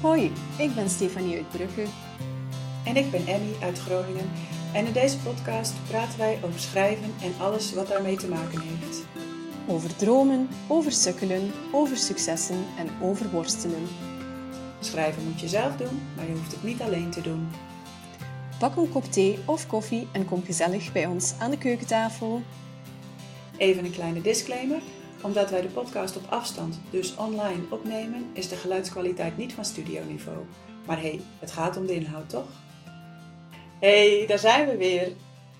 Hoi, ik ben Stefanie uit Brugge. En ik ben Emmy uit Groningen. En in deze podcast praten wij over schrijven en alles wat daarmee te maken heeft. Over dromen, over sukkelen, over successen en over worstelen. Schrijven moet je zelf doen, maar je hoeft het niet alleen te doen. Pak een kop thee of koffie en kom gezellig bij ons aan de keukentafel. Even een kleine disclaimer. Omdat wij de podcast op afstand, dus online, opnemen, is de geluidskwaliteit niet van studioniveau. Maar hé, hey, het gaat om de inhoud, toch? hey, daar zijn we weer.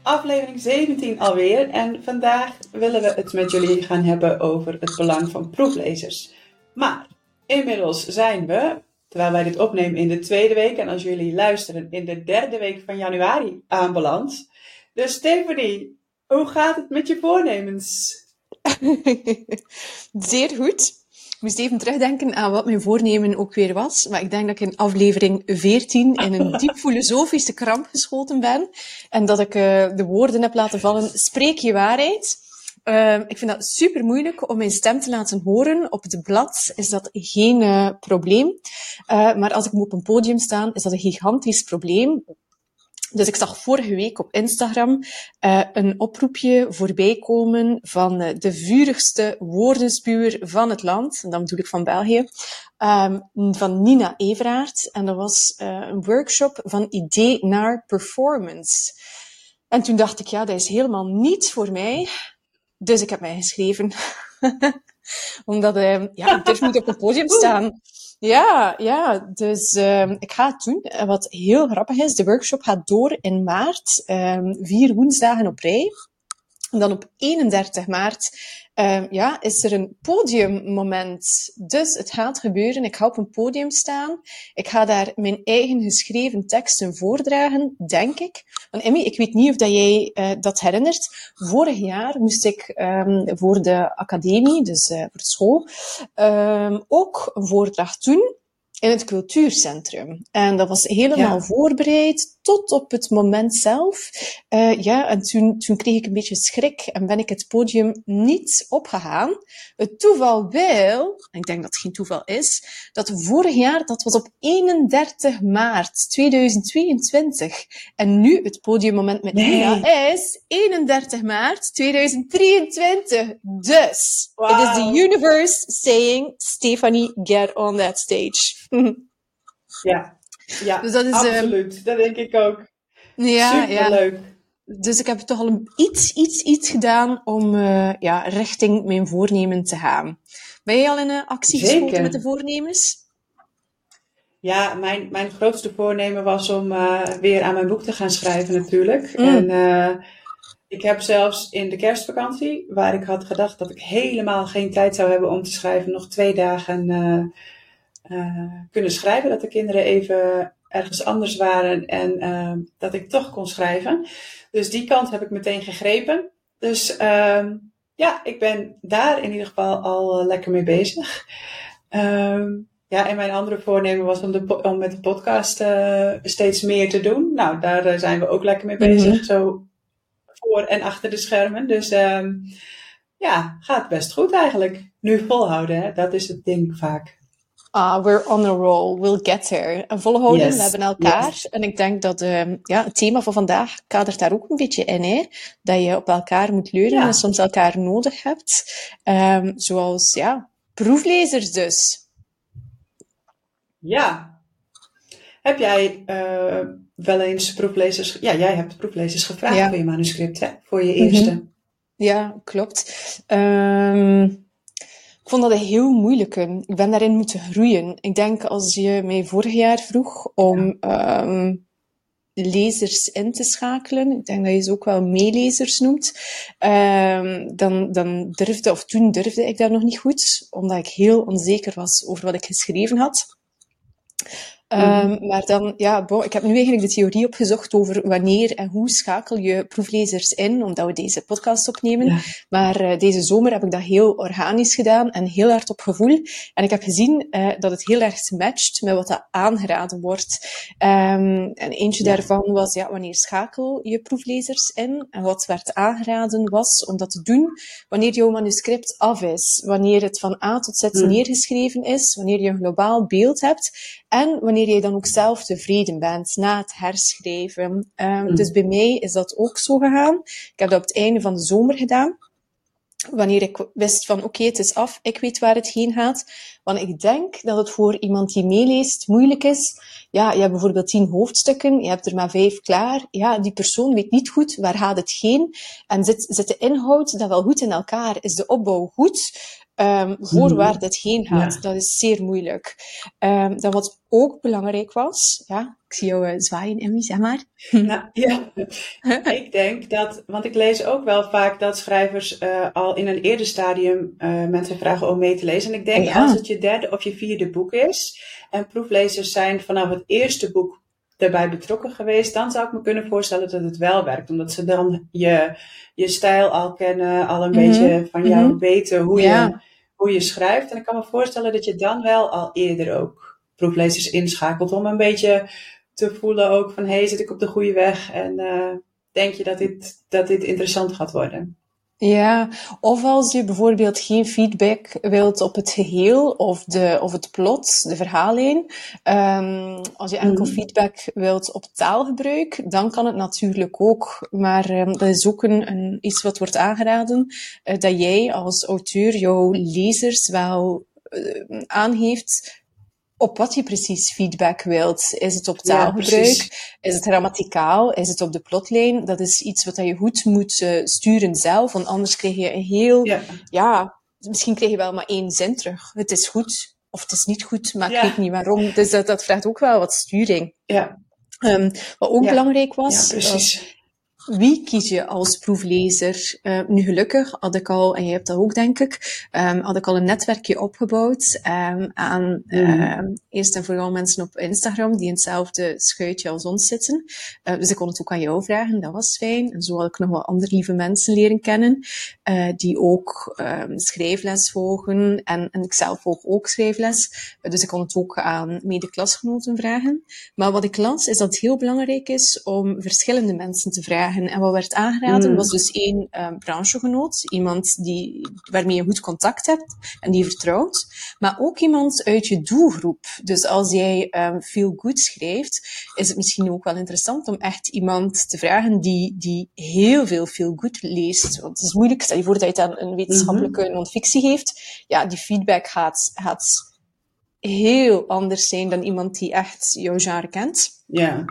Aflevering 17 alweer. En vandaag willen we het met jullie gaan hebben over het belang van proeflezers. Maar inmiddels zijn we, terwijl wij dit opnemen in de tweede week en als jullie luisteren in de derde week van januari aanbeland. Dus Stephanie, hoe gaat het met je voornemens? Zeer goed. Ik moest even terugdenken aan wat mijn voornemen ook weer was. Maar ik denk dat ik in aflevering 14 in een diep filosofische kramp geschoten ben. En dat ik uh, de woorden heb laten vallen, spreek je waarheid. Uh, ik vind dat super moeilijk om mijn stem te laten horen. Op het blad is dat geen uh, probleem. Uh, maar als ik moet op een podium staan, is dat een gigantisch probleem. Dus ik zag vorige week op Instagram uh, een oproepje voorbij komen van uh, de vurigste woordenspuur van het land. En dan bedoel ik van België. Um, van Nina Everaert. En dat was uh, een workshop van idee naar performance. En toen dacht ik, ja, dat is helemaal niet voor mij. Dus ik heb mij geschreven. Omdat, ja, ik durf niet op het podium staan. Ja, ja, dus um, ik ga het doen. En wat heel grappig is, de workshop gaat door in maart, um, vier woensdagen op rij. En dan op 31 maart um, ja, is er een podiummoment. Dus het gaat gebeuren. Ik ga op een podium staan. Ik ga daar mijn eigen geschreven teksten voordragen, denk ik. Want Emmy, ik weet niet of jij uh, dat herinnert. Vorig jaar moest ik um, voor de academie, dus uh, voor de school, um, ook een voordracht doen in het cultuurcentrum. En dat was helemaal ja. voorbereid tot op het moment zelf. Uh, ja, en toen, toen kreeg ik een beetje schrik en ben ik het podium niet opgegaan. Het toeval wil, en ik denk dat het geen toeval is, dat vorig jaar, dat was op 31 maart 2022. En nu het podiummoment met nee. Nina is 31 maart 2023. Dus, wow. it is the universe saying, Stephanie, get on that stage. ja, ja dus dat is, absoluut. Um, dat denk ik ook. Ja, Superleuk. Ja. Dus ik heb toch al een iets, iets, iets gedaan om uh, ja, richting mijn voornemen te gaan. Ben je al in actie geschoten met de voornemens? Ja, mijn, mijn grootste voornemen was om uh, weer aan mijn boek te gaan schrijven natuurlijk. Mm. En uh, ik heb zelfs in de kerstvakantie, waar ik had gedacht dat ik helemaal geen tijd zou hebben om te schrijven, nog twee dagen uh, kunnen schrijven. Dat de kinderen even ergens anders waren en uh, dat ik toch kon schrijven. Dus die kant heb ik meteen gegrepen. Dus uh, ja, ik ben daar in ieder geval al lekker mee bezig. Um, ja, en mijn andere voornemen was om, de, om met de podcast steeds meer te doen. Nou, daar zijn we ook lekker mee bezig. Mm -hmm. Zo voor en achter de schermen. Dus um, ja, gaat best goed eigenlijk. Nu volhouden, hè? dat is het ding vaak. Ah, we're on a roll, we'll get there. En volhouden, yes. we hebben elkaar. Yes. En ik denk dat um, ja, het thema van vandaag kadert daar ook een beetje in. Hè? Dat je op elkaar moet leuren ja. en soms elkaar nodig hebt. Um, zoals ja, proeflezers dus. Ja. Heb jij uh, wel eens proeflezers... Ja, jij hebt proeflezers gevraagd ja. voor je manuscript, hè? Voor je eerste. Mm -hmm. Ja, klopt. Um, vond dat een heel moeilijke. Ik ben daarin moeten groeien. Ik denk als je mij vorig jaar vroeg om ja. um, lezers in te schakelen, ik denk dat je ze ook wel meelezers noemt, um, dan, dan durfde, of toen durfde ik dat nog niet goed, omdat ik heel onzeker was over wat ik geschreven had. Um, maar dan, ja, bon, ik heb nu eigenlijk de theorie opgezocht over wanneer en hoe schakel je proeflezers in, omdat we deze podcast opnemen. Maar uh, deze zomer heb ik dat heel organisch gedaan en heel hard op gevoel. En ik heb gezien uh, dat het heel erg matcht met wat dat aangeraden wordt. Um, en eentje ja. daarvan was, ja, wanneer schakel je proeflezers in? En wat werd aangeraden was om dat te doen wanneer jouw manuscript af is, wanneer het van A tot Z mm. neergeschreven is, wanneer je een globaal beeld hebt en wanneer je dan ook zelf tevreden bent na het herschrijven. Um, mm. Dus bij mij is dat ook zo gegaan. Ik heb dat op het einde van de zomer gedaan wanneer ik wist van oké, okay, het is af, ik weet waar het heen gaat. Want ik denk dat het voor iemand die meeleest moeilijk is. Ja, je hebt bijvoorbeeld tien hoofdstukken, je hebt er maar vijf klaar. Ja, die persoon weet niet goed waar gaat het heen. En zit, zit de inhoud dat wel goed in elkaar? Is de opbouw goed? Um, voor waar dit heen gaat. Ja. Dat is zeer moeilijk. Um, dan wat ook belangrijk was, ja, ik zie jou uh, zwaaien, Emmy, zeg maar. Nou, ja, ik denk dat, want ik lees ook wel vaak dat schrijvers uh, al in een eerder stadium uh, mensen vragen om mee te lezen. En ik denk, ja. als het je derde of je vierde boek is, en proeflezers zijn vanaf het eerste boek erbij betrokken geweest, dan zou ik me kunnen voorstellen dat het wel werkt. Omdat ze dan je, je stijl al kennen, al een mm -hmm. beetje van jou mm -hmm. weten hoe ja. je hoe je schrijft. En ik kan me voorstellen dat je dan wel al eerder ook proeflezers inschakelt om een beetje te voelen ook van, hé, hey, zit ik op de goede weg? En uh, denk je dat dit, dat dit interessant gaat worden? Ja, of als je bijvoorbeeld geen feedback wilt op het geheel of, de, of het plot, de verhaallijn. Um, als je enkel mm. feedback wilt op taalgebruik, dan kan het natuurlijk ook. Maar um, dat is ook een, een, iets wat wordt aangeraden, uh, dat jij als auteur jouw lezers wel uh, aangeeft op wat je precies feedback wilt. Is het op taalgebruik? Ja, is het grammaticaal? Is het op de plotlijn? Dat is iets wat je goed moet uh, sturen zelf, want anders krijg je een heel, ja. ja. misschien krijg je wel maar één zin terug. Het is goed, of het is niet goed, maar ik weet niet waarom. Dus dat, dat vraagt ook wel wat sturing. Ja. Um, wat ook belangrijk was, ja, precies wie kies je als proeflezer? Uh, nu gelukkig had ik al, en jij hebt dat ook denk ik, um, had ik al een netwerkje opgebouwd um, aan mm. eerst en vooral mensen op Instagram die in hetzelfde schuitje als ons zitten. Uh, dus ik kon het ook aan jou vragen, dat was fijn. En zo had ik nog wel andere lieve mensen leren kennen, uh, die ook schrijfles volgen. En, en ik zelf volg ook schrijfles. dus ik kon het ook aan mede-klasgenoten vragen. Maar wat ik las, is dat het heel belangrijk is om verschillende mensen te vragen en wat werd aangeraden mm. was dus één um, branchegenoot, iemand die, waarmee je goed contact hebt en die je vertrouwt, maar ook iemand uit je doelgroep. Dus als jij um, veel goed schrijft, is het misschien ook wel interessant om echt iemand te vragen die, die heel veel veel goed leest. Want het is moeilijk, stel je voor dat je aan een wetenschappelijke mm-hmm. non-fictie geeft. Ja, die feedback gaat, gaat heel anders zijn dan iemand die echt jouw genre kent. Ja.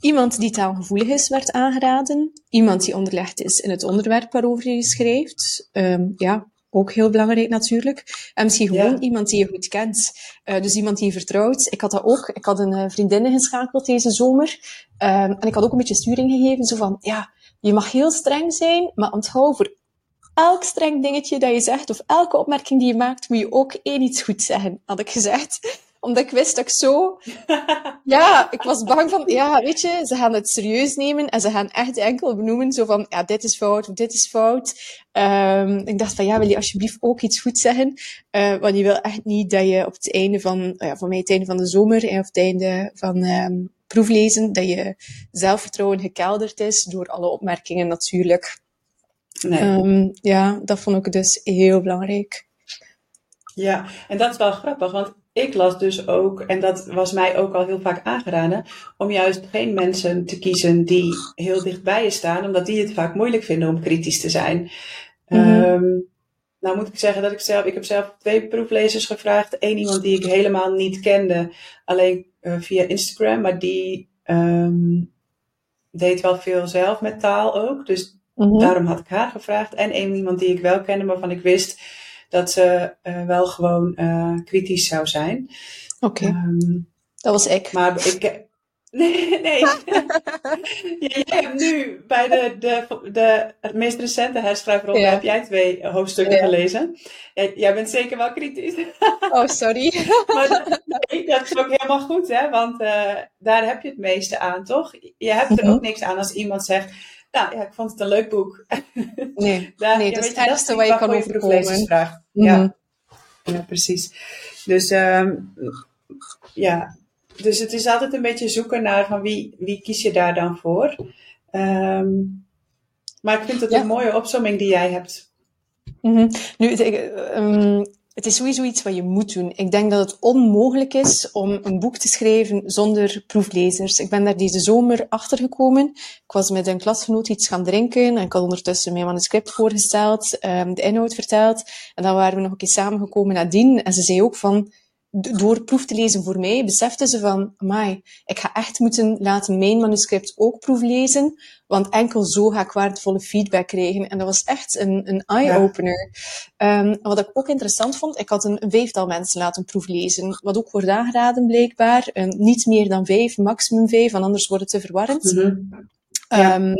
Iemand die taalgevoelig is, werd aangeraden. Iemand die onderlegd is in het onderwerp waarover je schrijft. Um, ja, ook heel belangrijk natuurlijk. En misschien gewoon ja. iemand die je goed kent. Uh, dus iemand die je vertrouwt. Ik had dat ook. Ik had een uh, vriendin geschakeld deze zomer. Um, en ik had ook een beetje sturing gegeven. Zo van, ja, je mag heel streng zijn, maar onthoud voor elk streng dingetje dat je zegt, of elke opmerking die je maakt, moet je ook één iets goed zeggen, had ik gezegd. Omdat ik wist dat ik zo... Ja, ik was bang van, ja, weet je, ze gaan het serieus nemen en ze gaan echt enkel benoemen, zo van, ja, dit is fout, of dit is fout. Um, ik dacht van, ja, wil je alsjeblieft ook iets goed zeggen? Uh, want je wil echt niet dat je op het einde van, ja, voor mij het einde van de zomer, en of het einde van um, proeflezen, dat je zelfvertrouwen gekelderd is door alle opmerkingen natuurlijk. Nee. Um, ja, dat vond ik dus heel belangrijk. Ja, en dat is wel grappig, want ik las dus ook, en dat was mij ook al heel vaak aangeraden, om juist geen mensen te kiezen die heel dichtbij je staan, omdat die het vaak moeilijk vinden om kritisch te zijn. Mm -hmm. um, nou moet ik zeggen dat ik zelf, ik heb zelf twee proeflezers gevraagd. Eén iemand die ik helemaal niet kende, alleen uh, via Instagram, maar die um, deed wel veel zelf met taal ook. Dus Mm-hmm. Daarom had ik haar gevraagd. En een iemand die ik wel kende, waarvan ik wist dat ze uh, wel gewoon uh, kritisch zou zijn. Oké. Okay. Um, dat was ik. Maar ik, Nee, nee. jij hebt nu bij de, de, de het meest recente herschrijfronde ja. heb jij twee hoofdstukken gelezen. Jij, jij, bent zeker wel kritisch. Oh, sorry. maar dat, nee, dat is ook helemaal goed, hè? Want uh, daar heb je het meeste aan, toch? Je hebt er ook niks aan als iemand zegt, nou ja, ik vond het een leuk boek. Nee, daar, nee dat is het ergste waar je kan overkomen. Mm Ja. ja, precies. Dus um, ja, dus het is altijd een beetje zoeken naar van wie, wie kies je daar dan voor. Um, maar ik vind het een mooie opzomming die jij hebt. Mm -hmm. Nu, um, het is sowieso iets wat je moet doen. Ik denk dat het onmogelijk is om een boek te schrijven zonder proeflezers. Ik ben daar deze zomer achter gekomen. Ik was met een klasgenoot iets gaan drinken en ik had ondertussen mijn manuscript voorgesteld, um, de inhoud verteld. En dan waren we nog een keer samengekomen nadien. En ze zei ook van, door proef te lezen voor mij, besefte ze van, amai, ik ga echt moeten laten mijn manuscript ook proeflezen, want enkel zo ga ik waardevolle feedback krijgen. En dat was echt een, een eye-opener. Ja. Um, wat ik ook interessant vond, ik had een, een vijftal mensen laten proeflezen, wat ook wordt aangeraden blijkbaar. Um, niet meer dan vijf, maximum vijf, want anders wordt het te verwarrend. Mm -hmm. Ja. Um,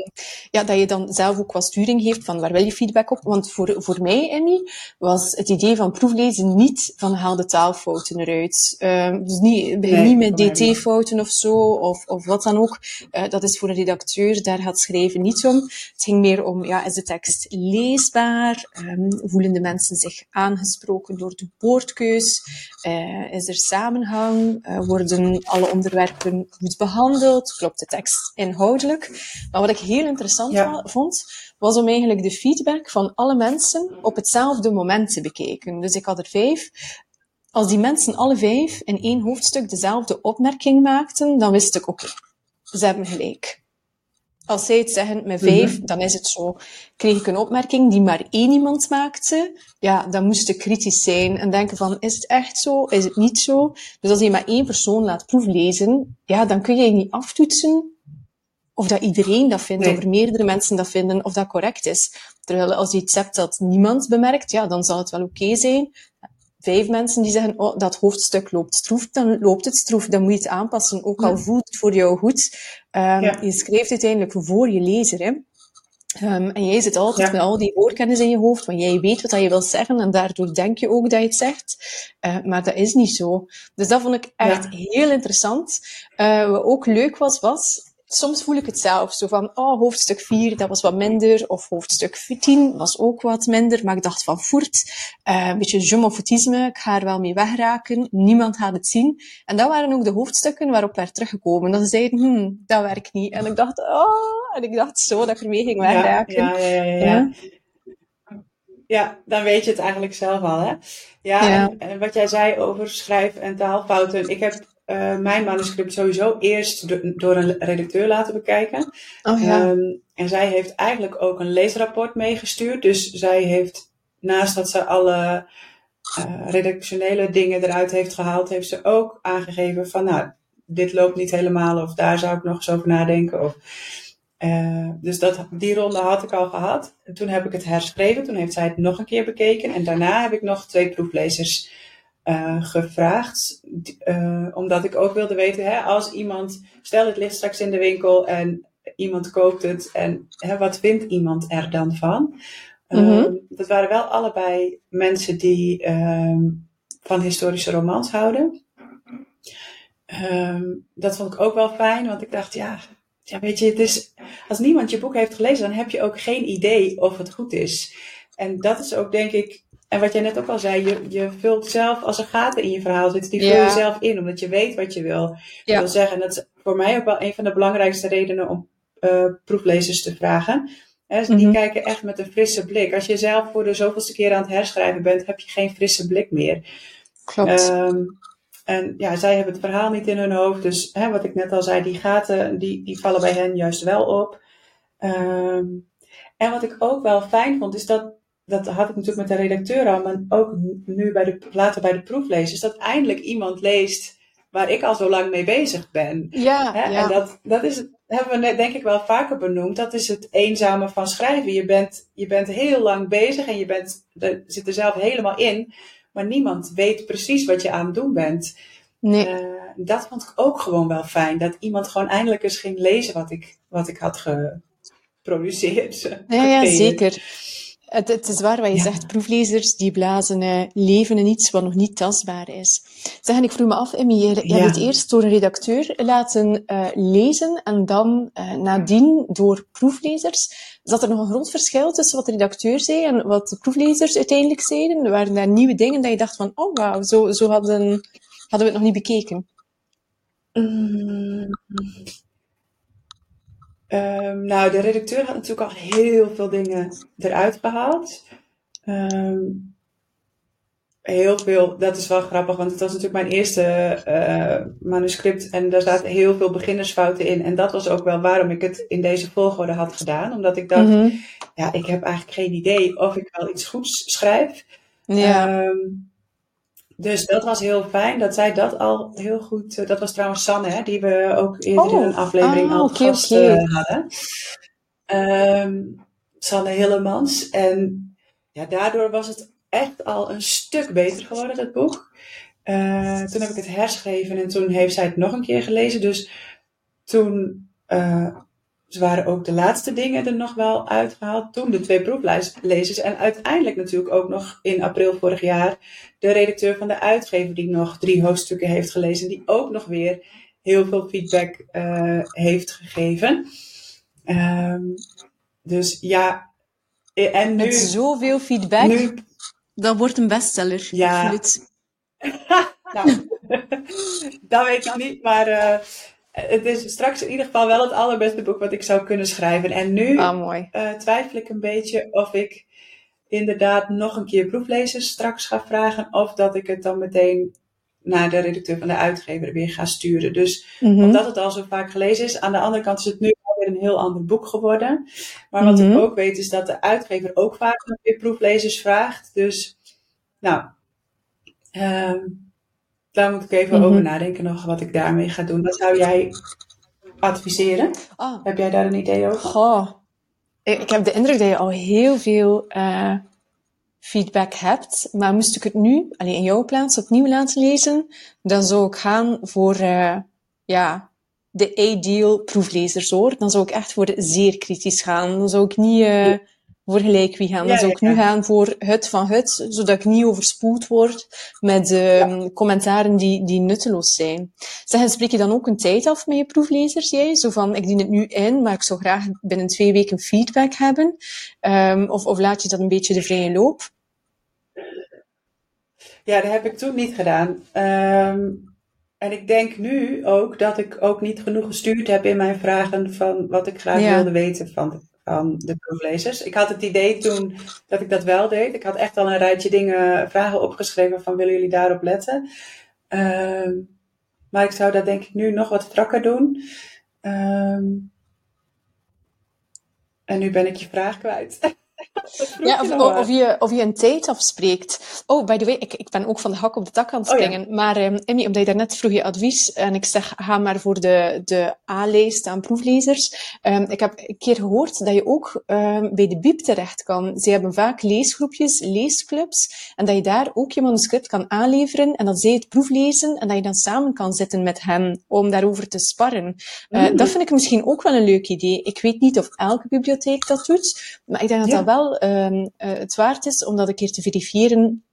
ja, dat je dan zelf ook wat sturing geeft van waar wil je feedback op. Want voor, voor mij, Emmy, was het idee van proeflezen niet van haal de taalfouten eruit. Um, dus niet, nee, niet met dt-fouten of zo, of, of wat dan ook. Uh, dat is voor een redacteur, daar gaat schrijven niet om. Het ging meer om, ja, is de tekst leesbaar? Um, voelen de mensen zich aangesproken door de woordkeus? Uh, is er samenhang? Uh, worden alle onderwerpen goed behandeld? Klopt de tekst inhoudelijk? Maar wat ik heel interessant ja. vond, was om eigenlijk de feedback van alle mensen op hetzelfde moment te bekijken. Dus ik had er vijf. Als die mensen alle vijf in één hoofdstuk dezelfde opmerking maakten, dan wist ik, oké, okay, ze hebben gelijk. Als zij het zeggen met vijf, mm -hmm. dan is het zo. Kreeg ik een opmerking die maar één iemand maakte, ja, dan moest ik kritisch zijn en denken van, is het echt zo? Is het niet zo? Dus als je maar één persoon laat proeflezen, ja, dan kun je niet aftoetsen of dat iedereen dat vindt, nee. of er meerdere mensen dat vinden, of dat correct is. Terwijl als je iets hebt dat niemand bemerkt, ja, dan zal het wel oké okay zijn. Vijf mensen die zeggen, oh, dat hoofdstuk loopt stroef, dan loopt het stroef, dan moet je het aanpassen, ook al voelt het voor jou goed. Um, ja. Je schrijft uiteindelijk voor je lezer, hè. Um, en jij zit altijd ja. met al die woordkennis in je hoofd, want jij weet wat je wil zeggen en daardoor denk je ook dat je het zegt. Uh, maar dat is niet zo. Dus dat vond ik echt heel interessant. Uh, wat ook leuk was, was soms voel ik het zelf. Zo van, oh, hoofdstuk 4, dat was wat minder. Of hoofdstuk 10 was ook wat minder. Maar ik dacht van, voert, uh, een beetje jumofoutisme. Ik ga er wel mee wegraken. Niemand gaat het zien. En dat waren ook de hoofdstukken waarop werd teruggekomen. Dat ze zeiden, hmm, dat werkt niet. En ik dacht, oh, en ik dacht zo dat ik ermee ging wegraken. Ja, ja, ja, ja. ja. Ja, dan weet je het eigenlijk zelf al, hè? Ja, ja. En, en, wat jij zei over schrijf- en taalfouten. Ik heb uh, mijn manuscript sowieso eerst do door een redacteur laten bekijken. Oh, ja. um, en zij heeft eigenlijk ook een leesrapport meegestuurd. Dus zij heeft, naast dat ze alle uh, redactionele dingen eruit heeft gehaald, heeft ze ook aangegeven van, nou, dit loopt niet helemaal of daar zou ik nog eens over nadenken. Of, uh, dus dat, die ronde had ik al gehad. En toen heb ik het herschreven. Toen heeft zij het nog een keer bekeken. En daarna heb ik nog twee proeflezers uh, gevraagd. Uh, omdat ik ook wilde weten, hè, als iemand, stel het ligt straks in de winkel en iemand koopt het en hè, wat vindt iemand er dan van? Mm -hmm. dat waren wel allebei mensen die um, van historische romans houden. Um, dat vond ik ook wel fijn, want ik dacht, ja, ja, weet je, het is, als niemand je boek heeft gelezen, dan heb je ook geen idee of het goed is. En dat is ook, denk ik, en wat jij net ook al zei, je, je vult zelf, als er gaten in je verhaal zitten, die vul je ja. zelf in, omdat je weet wat je wil, ja. wil zeggen. En dat is voor mij ook wel een van de belangrijkste redenen om uh, proeflezers te vragen. He, dus mm -hmm. Die mhm. kijken echt met een frisse blik. Als je zelf voor de zoveelste keer aan het herschrijven bent, heb je geen frisse blik meer. Klopt. Um, en ja, zij hebben het verhaal niet in hun hoofd. Dus hè, wat ik net al zei, die gaten, die, die vallen bij hen juist wel op. Um, en wat ik ook wel fijn vond, is dat dat had ik natuurlijk met de redacteur al, maar ook nu bij de, later bij de proeflezers, dat eindelijk iemand leest waar ik al zo lang mee bezig ben. Ja, Hè? ja. En dat, dat is, hebben we denk ik wel vaker benoemd, dat is het eenzame van schrijven. Je bent, je bent heel lang bezig en je bent, er, zit er zelf helemaal in, maar niemand weet precies wat je aan het doen bent. Nee. Uh, dat vond ik ook gewoon wel fijn. Dat iemand gewoon eindelijk eens ging lezen wat ik, wat ik had geproduceerd. Ja, ja zeker. Het, het, is waar wat je zegt, proeflezers die blazen uh, leven in iets wat nog niet tastbaar is. Zeg, en ik vroeg me af, Emmy, je, je hebt het eerst door een redacteur laten uh, lezen en dan uh, nadien door proeflezers. Zat er nog een groot verschil tussen wat de redacteur zei en wat de proeflezers uiteindelijk zeiden? Waren daar nieuwe dingen dat je dacht van, oh wauw, zo, zo hadden, hadden we het nog niet bekeken? Mm. Um, nou, de redacteur had natuurlijk al heel veel dingen eruit gehaald. Um, heel veel, dat is wel grappig, want het was natuurlijk mijn eerste uh, manuscript en daar zaten heel veel beginnersfouten in. En dat was ook wel waarom ik het in deze volgorde had gedaan. Omdat ik dacht, mm -hmm. ja, ik heb eigenlijk geen idee of ik wel iets goeds schrijf. Ja. Um, dus dat was heel fijn dat zij dat al heel goed. Uh, dat was trouwens Sanne, hè, die we ook eerder oh. in een aflevering ah, al okay. Uh, hadden. Um, Sanne Hillemans. En ja, daardoor was het echt al een stuk beter geworden, dat boek. Uh, toen heb ik het herschreven en toen heeft zij het nog een keer gelezen. Dus toen ze waren ook de laatste dingen er nog wel uitgehaald. Toen de twee proeflezers. En uiteindelijk natuurlijk ook nog in april vorig jaar de redacteur van de uitgever die nog drie hoofdstukken heeft gelezen. Die ook nog weer heel veel feedback uh, heeft gegeven. Um, dus ja. En nu, Met zoveel feedback. Nu, dat wordt een bestseller. Ja. nou, dat weet ik niet. Maar uh, het is straks in ieder geval wel het allerbeste boek wat ik zou kunnen schrijven. En nu ah, uh, twijfel ik een beetje of ik inderdaad nog een keer proeflezers straks ga vragen. Of dat ik het dan meteen naar de redacteur van de uitgever weer ga sturen. Dus mm -hmm. omdat het al zo vaak gelezen is. Aan de andere kant is het nu alweer een heel ander boek geworden. Maar wat mm -hmm. ik ook weet is dat de uitgever ook vaak nog weer proeflezers vraagt. Dus nou... Um, daar moet ik even mm -hmm. over nadenken nog wat ik daarmee ga doen. Wat zou jij adviseren? Oh. Heb jij daar een idee over? Goh. Ik, ik heb de indruk dat je al heel veel uh, feedback hebt. Maar moest ik het nu, alleen in jouw plaats, opnieuw laten lezen, dan zou ik gaan voor uh, ja, de ideal proeflezers hoor. Dan zou ik echt voor zeer kritisch gaan. Dan zou ik niet uh, voor gelijk wie gaan. Dan zou ik nu gaan voor het van het, zodat ik niet overspoeld word met uh, commentaren die, die nutteloos zijn. Zeg, spreek je dan ook een tijd af met je proeflezers, jij? Zo van, ik dien het nu in, maar ik zou graag binnen twee weken feedback hebben. Um, of, of laat je dat een beetje de vrije loop? Ja, dat heb ik toen niet gedaan. Um, en ik denk nu ook dat ik ook niet genoeg gestuurd heb in mijn vragen van wat ik graag ja. wilde weten van van de proeflezers. Ik had het idee toen dat ik dat wel deed. Ik had echt al een rijtje dingen, vragen opgeschreven van willen jullie daarop letten. Uh, maar ik zou dat denk ik nu nog wat strakker doen. Uh, en nu ben ik je vraag kwijt. Ja, of, of, of, je, of je een tijd afspreekt. Oh, by the way, ik, ik ben ook van de hak op de tak aan het springen. Oh, ja. Maar um, Emmy, omdat je daarnet vroeg je advies en ik zeg, ga maar voor de, de A-lijst aan proeflezers. Um, ik heb een keer gehoord dat je ook um, bij de BIEB terecht kan. Ze hebben vaak leesgroepjes, leesclubs. En dat je daar ook je manuscript kan aanleveren en dat zij het proeflezen en dat je dan samen kan zitten met hen om daarover te sparren. Uh, mm. Dat vind ik misschien ook wel een leuk idee. Ik weet niet of elke bibliotheek dat doet, maar ik denk dat ja. dat wel um, uh, het waard is om dat een keer te verifiëren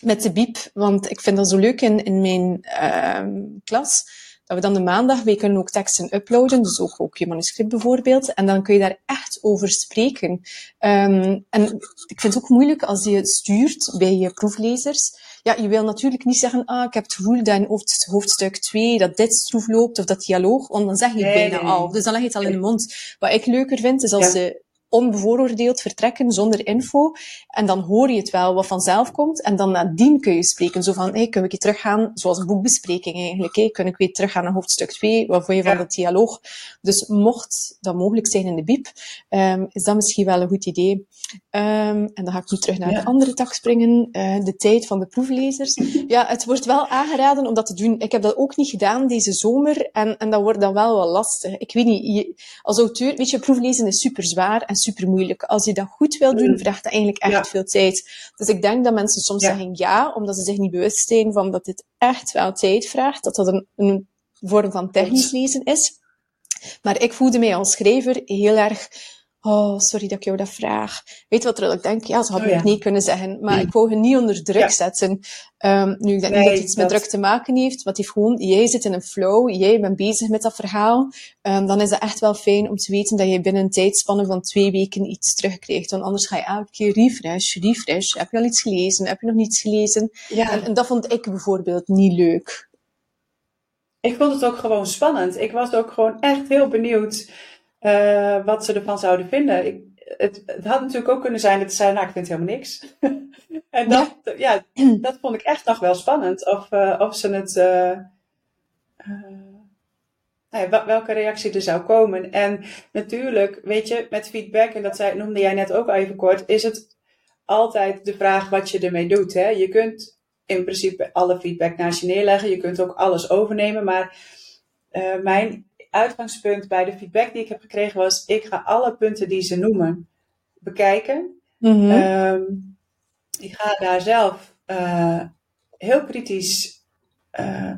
met de biep. Want ik vind dat zo leuk in, in mijn uh, klas. Dat we dan de maandag, we kunnen ook teksten uploaden, dus ook, ook je manuscript bijvoorbeeld. En dan kun je daar echt over spreken. Um, en ik vind het ook moeilijk als je het stuurt bij je proeflezers. Ja, je wil natuurlijk niet zeggen, ah, ik heb het gevoel dat in hoofdstuk 2 dat dit stroef loopt of dat dialoog, want dan zeg je het nee, bijna nee, al. Dus dan leg je het al in de mond. Wat ik leuker vind, is als ja. ze onbevooroordeeld vertrekken, zonder info. En dan hoor je het wel wat vanzelf komt. En dan nadien kun je spreken. Zo van, hey, kunnen we teruggaan, zoals een boekbespreking eigenlijk. Hey, kunnen we weer teruggaan naar hoofdstuk 2? Wat vond je van de dialoog? Dus mocht dat mogelijk zijn in de biep, um, is dat misschien wel een goed idee. Um, en dan ga ik nu terug naar ja. de andere tak springen. Uh, de tijd van de proeflezers. Ja, het wordt wel aangeraden om dat te doen. Ik heb dat ook niet gedaan deze zomer. En, en dat wordt dan wel wel lastig. Ik weet niet, je, als auteur, weet je, proeflezen is super zwaar super moeilijk. Als je dat goed wil doen, vraagt dat eigenlijk echt ja. veel tijd. Dus ik denk dat mensen soms ja. zeggen ja, omdat ze zich niet bewust zijn van dat dit echt wel tijd vraagt. Dat dat een, een vorm van technisch lezen is. Maar ik voelde mij als schrijver heel erg Oh, sorry dat ik jou dat vraag. Weet wat er ik denk? Ja, ze hadden oh, nee kunnen zeggen. Maar ik wou je niet onder druk zetten. Um, nu, ik denk niet dat het iets met druk te maken heeft. Het heeft gewoon, jij zit in een flow. Jij bent bezig met dat verhaal. Um, dan is het echt wel fijn om te weten dat je binnen een tijdspanne van twee weken iets terugkrijgt. Want anders ga je elke keer refresh, refresh. Heb je al iets gelezen? Heb je nog niets gelezen? Ja. En, en dat vond ik bijvoorbeeld niet leuk. Ik vond het ook gewoon spannend. Ik was ook gewoon echt heel benieuwd uh, wat ze ervan zouden vinden. Ik, het, het, had natuurlijk ook kunnen zijn dat ze zeiden, nou, ik vind helemaal niks. en dat, ja. ja. dat vond ik echt nog wel spannend. Of, uh, of ze het, uh, nou ja, welke reactie er zou komen. En natuurlijk, weet je, met feedback, en dat zei, noemde jij net ook al even kort, is het altijd de vraag wat je ermee doet. Hè? Je kunt in principe alle feedback naast je neerleggen. Je kunt ook alles overnemen. Maar mijn uitgangspunt bij de feedback die ik heb gekregen was: ik ga alle punten die ze noemen bekijken. Mhm. Ehm, ik ga daar zelf uh, heel kritisch uh,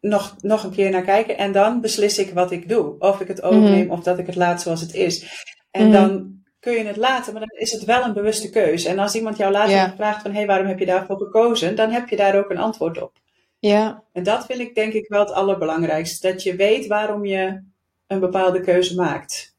nog, nog een keer naar kijken. En dan beslis ik wat ik doe. Of ik het overneem mhm. of dat ik het laat zoals het is. En mhm. dan kun je het laten, maar dan is het wel een bewuste keuze. En als iemand jou later vraagt van, hé, hey, waarom heb je daarvoor gekozen? Dan heb je daar ook een antwoord op. Ja. En dat vind ik denk ik wel het allerbelangrijkste. Dat je weet waarom je een bepaalde keuze maakt.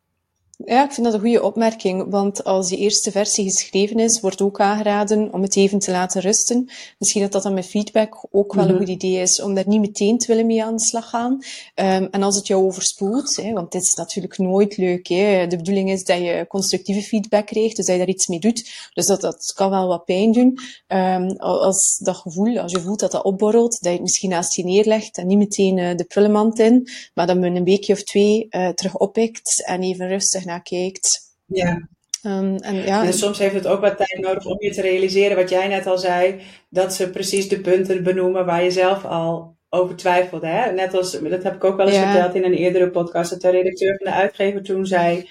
Ja, ik vind dat een goede opmerking, want als die eerste versie geschreven is, wordt ook aangeraden om het even te laten rusten. Misschien dat dat dan met feedback ook wel een mhm. goed idee is, om daar niet meteen te willen mee aan de slag gaan. Um, en als het jou overspoelt, hè, want dit is natuurlijk nooit leuk. Hè. De bedoeling is dat je constructieve feedback krijgt, dus dat je daar iets mee doet. Dus dat, dat kan wel wat pijn doen. Um, als dat gevoel, als je voelt dat dat opborrelt, dat je het misschien naast je neerlegt en niet meteen uh, de prullenmand in, maar dat men een weekje of twee uh, terug oppikt en even rustig naar kijkt. Ja. Um, en, ja. en soms heeft het ook wat tijd nodig om je te realiseren, wat jij net al zei, dat ze precies de punten benoemen waar je zelf al over twijfelde. Hè? Net als, dat heb ik ook wel eens verteld in een eerdere podcast, dat de redacteur van de uitgever toen zei,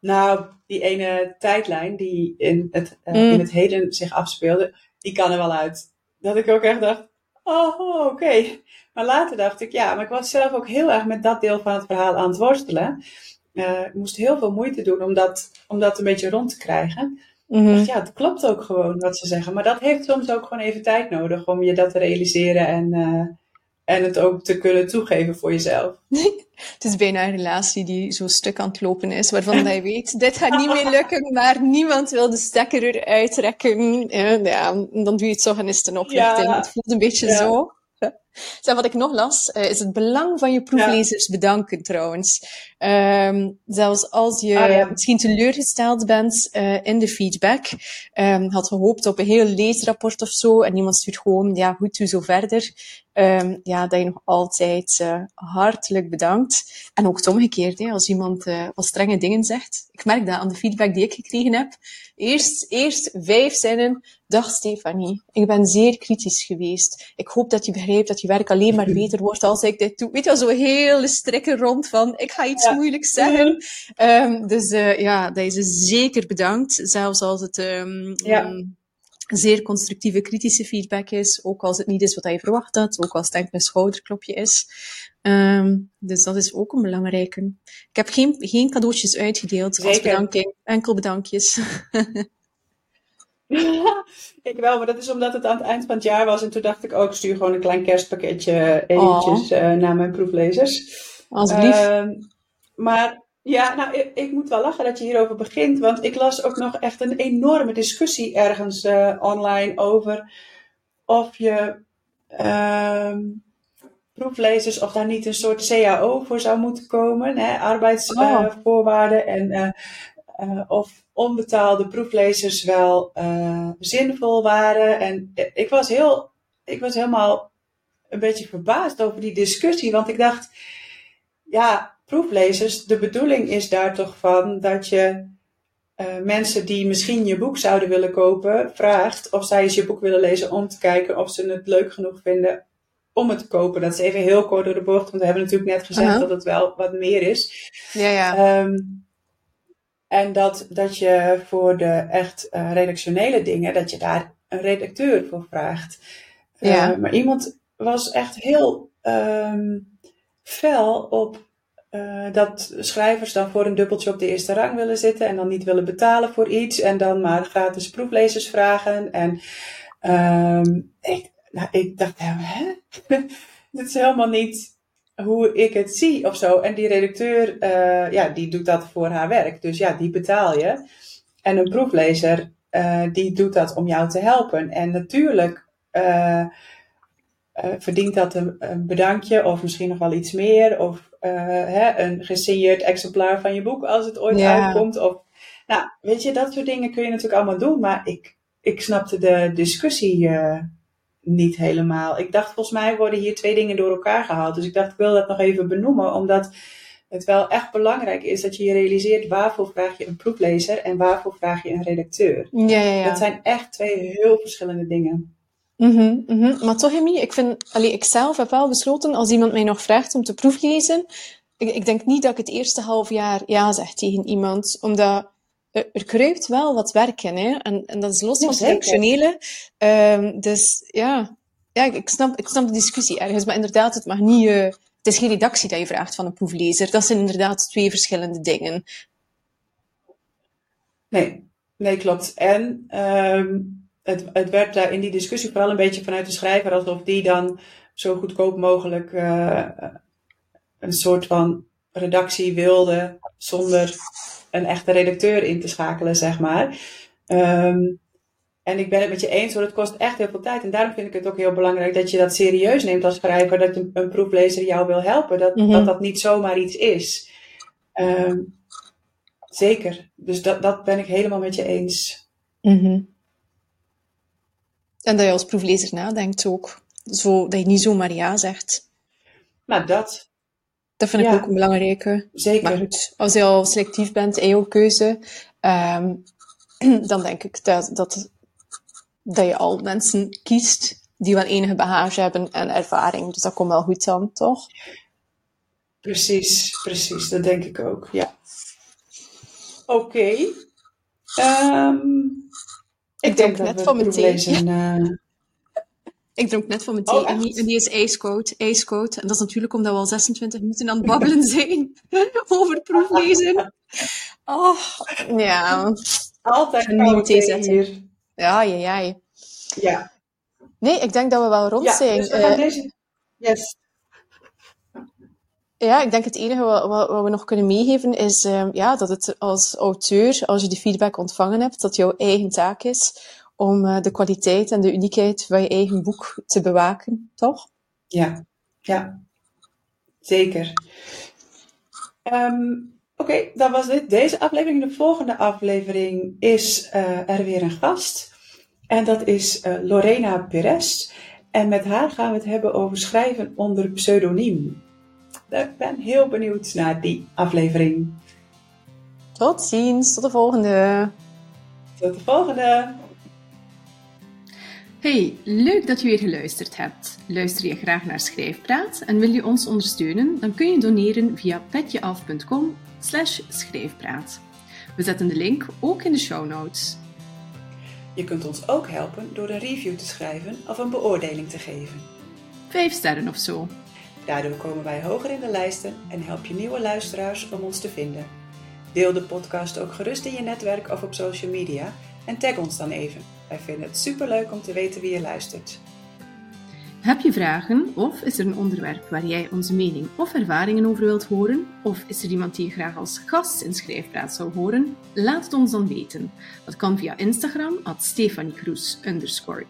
nou, die ene tijdlijn die in het, uh, in het heden zich afspeelde, die kan er wel uit. Dat ik ook echt dacht, oh, oké. Maar later dacht ik, ja, maar ik was zelf ook heel erg met dat deel van het verhaal aan het worstelen. Uh, ik moest heel veel moeite doen om dat, om dat een beetje rond te krijgen. Mm dacht, ja, het klopt ook gewoon wat ze zeggen. Maar dat heeft soms ook gewoon even tijd nodig om je dat te realiseren en, uh, en het ook te kunnen toegeven voor jezelf. het is bijna een relatie die zo stuk aan het lopen is, waarvan je weet, dit gaat niet meer lukken, maar niemand wil de stekker eruit trekken. Ja, dan doe je het zo en is het een. Ja. Het voelt een beetje zo. Zeg, wat ik nog las, uh, is het belang van je proeflezers bedanken trouwens. Um, zelfs als je ah, misschien teleurgesteld bent uh, in de feedback, um, had gehoopt op een heel leesrapport of zo, en iemand stuurt gewoon, ja, goed, doe zo verder. Um, ja, dat je nog altijd uh, hartelijk bedankt. En ook het omgekeerd, hè, als iemand uh, wat strenge dingen zegt. Ik merk dat aan de feedback die ik gekregen heb. Eerst, eerst vijf zinnen. Dag Stefanie, ik ben zeer kritisch geweest. Ik hoop dat je begrijpt dat je werk alleen maar beter wordt als ik dit doe. Weet je wel, zo hele strikken rond van, ik ga iets ja. moeilijks zeggen. Um, dus uh, ja, dat is zeker bedankt. Zelfs als het um, ja. um, zeer constructieve, kritische feedback is. Ook als het niet is wat hij verwacht had. Ook als het enkel een schouderklopje is. Um, dus dat is ook een belangrijke. Ik heb geen, geen cadeautjes uitgedeeld Zeker. als bedanking. Enkel bedankjes. ik wel, maar dat is omdat het aan het eind van het jaar was. En toen dacht ik ook, stuur gewoon een klein kerstpakketje eventjes oh. uh, naar mijn proeflezers. Alsjeblieft. Uh, maar ja, nou, ik, ik, moet wel lachen dat je hierover begint. Want ik las ook nog echt een enorme discussie ergens uh, online over of je uh, proeflezers, of daar niet een soort CAO voor zou moeten komen. Hè, arbeidsvoorwaarden. Oh. en uh, of onbetaalde proeflezers wel zinvol waren. En ik was, heel, ik was helemaal een beetje verbaasd over die discussie. Want ik dacht, ja, proeflezers, de bedoeling is daar toch van dat je uh, mensen die misschien je boek zouden willen kopen, vraagt of zij eens je boek willen lezen om te kijken of ze het leuk genoeg vinden om het te kopen. Dat is even heel kort door de bocht, want we hebben natuurlijk net gezegd uh -huh. dat het wel wat meer is. Ja, ja. Um, en dat, dat je voor de echt uh, redactionele dingen, dat je daar een redacteur voor vraagt. Ja. Uh, maar iemand was echt heel um, fel op uh, dat schrijvers dan voor een dubbeltje op de eerste rang willen zitten en dan niet willen betalen voor iets en dan maar gratis proeflezers vragen. En um, ik, nou, ik dacht, hè? dit is helemaal niet hoe ik het zie of zo. En die redacteur, uh, ja, die doet dat voor haar werk. Dus ja, die betaal je. En een proeflezer, uh, die doet dat om jou te helpen. En natuurlijk uh, verdient dat een, een, bedankje of misschien nog wel iets meer. Of hè, een gesigneerd exemplaar van je boek als het ooit uitkomt. Of, nou, weet je, dat soort dingen kun je natuurlijk allemaal doen. Maar ik, ik snapte de discussie niet helemaal. Ik dacht, volgens mij worden hier twee dingen door elkaar gehaald. Dus ik dacht, ik wil dat nog even benoemen, omdat het wel echt belangrijk is dat je je realiseert waarvoor vraag je een proeflezer en waarvoor vraag je een redacteur. Ja, ja, ja. Dat zijn echt twee heel verschillende dingen. Mm -hmm, Maar toch, Emmy, ik vind, allee, ik zelf heb wel besloten, als iemand mij nog vraagt om te proeflezen, ik, ik denk niet dat ik het eerste half jaar ja zeg tegen iemand, omdat er kruipt wel wat werk in, hè? En, en dat is los van het functionele. Um, dus ja, ja ik, snap, ik snap de discussie ergens, maar inderdaad, het mag niet. Uh, het is geen redactie dat je vraagt van een proeflezer. Dat zijn inderdaad twee verschillende dingen. Nee, nee, klopt. En um, het, het werd daar in die discussie vooral een beetje vanuit de schrijver alsof die dan zo goedkoop mogelijk uh, een soort van redactie wilde zonder een echte redacteur in te schakelen, zeg maar. Um, en ik ben het met je eens, hoor, het kost echt heel veel tijd. En daarom vind ik het ook heel belangrijk dat je dat serieus neemt als schrijver. Dat een, een proeflezer jou wil helpen. Dat, mhm. dat dat niet zomaar iets is. Um, zeker. Dus dat, dat ben ik helemaal met je eens. Mm -hmm. En dat je als proeflezer nadenkt ook. Zo, dat je niet zomaar ja zegt. Maar dat. Dat vind ik ook een belangrijke. Zeker. Maar goed, als je al selectief bent in jouw keuze, um, dan denk ik dat, dat, dat je al mensen kiest die wel enige bagage hebben en ervaring. Dus dat komt wel goed dan, toch? Precies, precies. Dat denk ik ook, ja. Oké. Okay. Um, ik, denk net van mijn thee. Uh, ik dronk net van mijn thee oh, en, die, is ijskoud, ijskoud. En dat is natuurlijk omdat we al 26 minuten aan het babbelen zijn over proeflezen. Oh, ja. Altijd een nieuwe thee zetten. Hier. Ja, ja, ja. Ja. Nee, ik denk dat we wel rond ja, zijn. Dus we uh, deze... Yes. Ja, ik denk het enige wat, wat, we nog kunnen meegeven is uh, ja, dat het als auteur, als je die feedback ontvangen hebt, dat jouw eigen taak is om uh, de kwaliteit en de uniekheid van je eigen boek te bewaken, toch? Ja, ja. Zeker. Um, Oké, okay, dan was dit deze aflevering. De volgende aflevering is uh, er weer een gast. En dat is uh, Lorena Perez. En met haar gaan we het hebben over schrijven onder pseudoniem. Ik ben heel benieuwd naar die aflevering. Tot ziens, tot de volgende. Tot de volgende. Hey, leuk dat je weer geluisterd hebt. Luister je graag naar Schrijfpraat en wil je ons ondersteunen? Dan kun je doneren via petjeaf.com schrijfpraat. We zetten de link ook in de show notes. Je kunt ons ook helpen door een review te schrijven of een beoordeling te geven. Vijf sterren of zo. Daardoor komen wij hoger in de lijsten en help je nieuwe luisteraars om ons te vinden. Deel de podcast ook gerust in je netwerk of op social media en tag ons dan even. Wij vinden het superleuk om te weten wie je luistert. Heb je vragen of is er een onderwerp waar jij onze mening of ervaringen over wilt horen? Of is er iemand die je graag als gast in Schrijfpraat zou horen? Laat het ons dan weten. Dat kan via Instagram, at Stefanie Kroes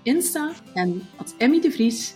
Insta en at Emmy de Vries